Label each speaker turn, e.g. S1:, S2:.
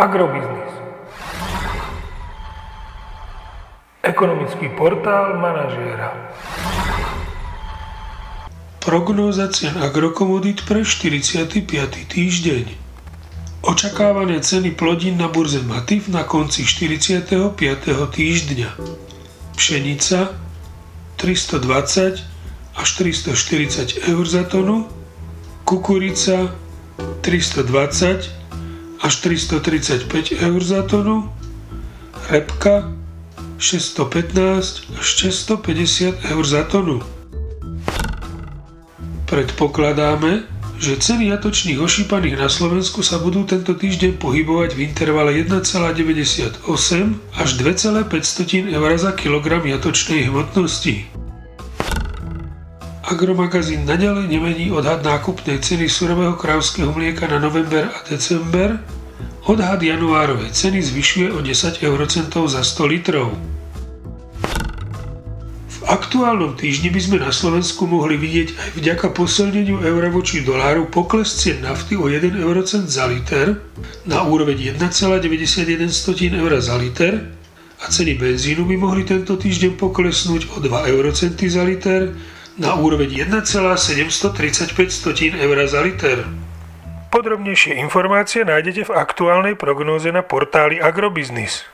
S1: Agrobiznis. Ekonomický portál manažéra.
S2: Prognóza cien agrokomodít pre 45. týždeň. Očakávané ceny plodín na burze Matif na konci 45. týždňa. Pšenica 320 až 340 eur za tonu, kukurica 320 až 335 eur za tonu, repka 615 až 650 eur za tonu. Predpokladáme, že ceny jatočných ošípaných na Slovensku sa budú tento týždeň pohybovať v intervale 1,98 až 2,5 eur za kilogram jatočnej hmotnosti. Agromagazín naďalej nemení odhad nákupnej ceny surového krávského mlieka na november a december. Odhad januárovej ceny zvyšuje o 10 eurocentov za 100 litrov aktuálnom týždni by sme na Slovensku mohli vidieť aj vďaka posilneniu eura voči doláru pokles cien nafty o 1 eurocent za liter na úroveň 1,91 eur za liter a ceny benzínu by mohli tento týždeň poklesnúť o 2 eurocenty za liter na úroveň 1,735 eur za liter.
S1: Podrobnejšie informácie nájdete v aktuálnej prognóze na portáli Agrobiznis.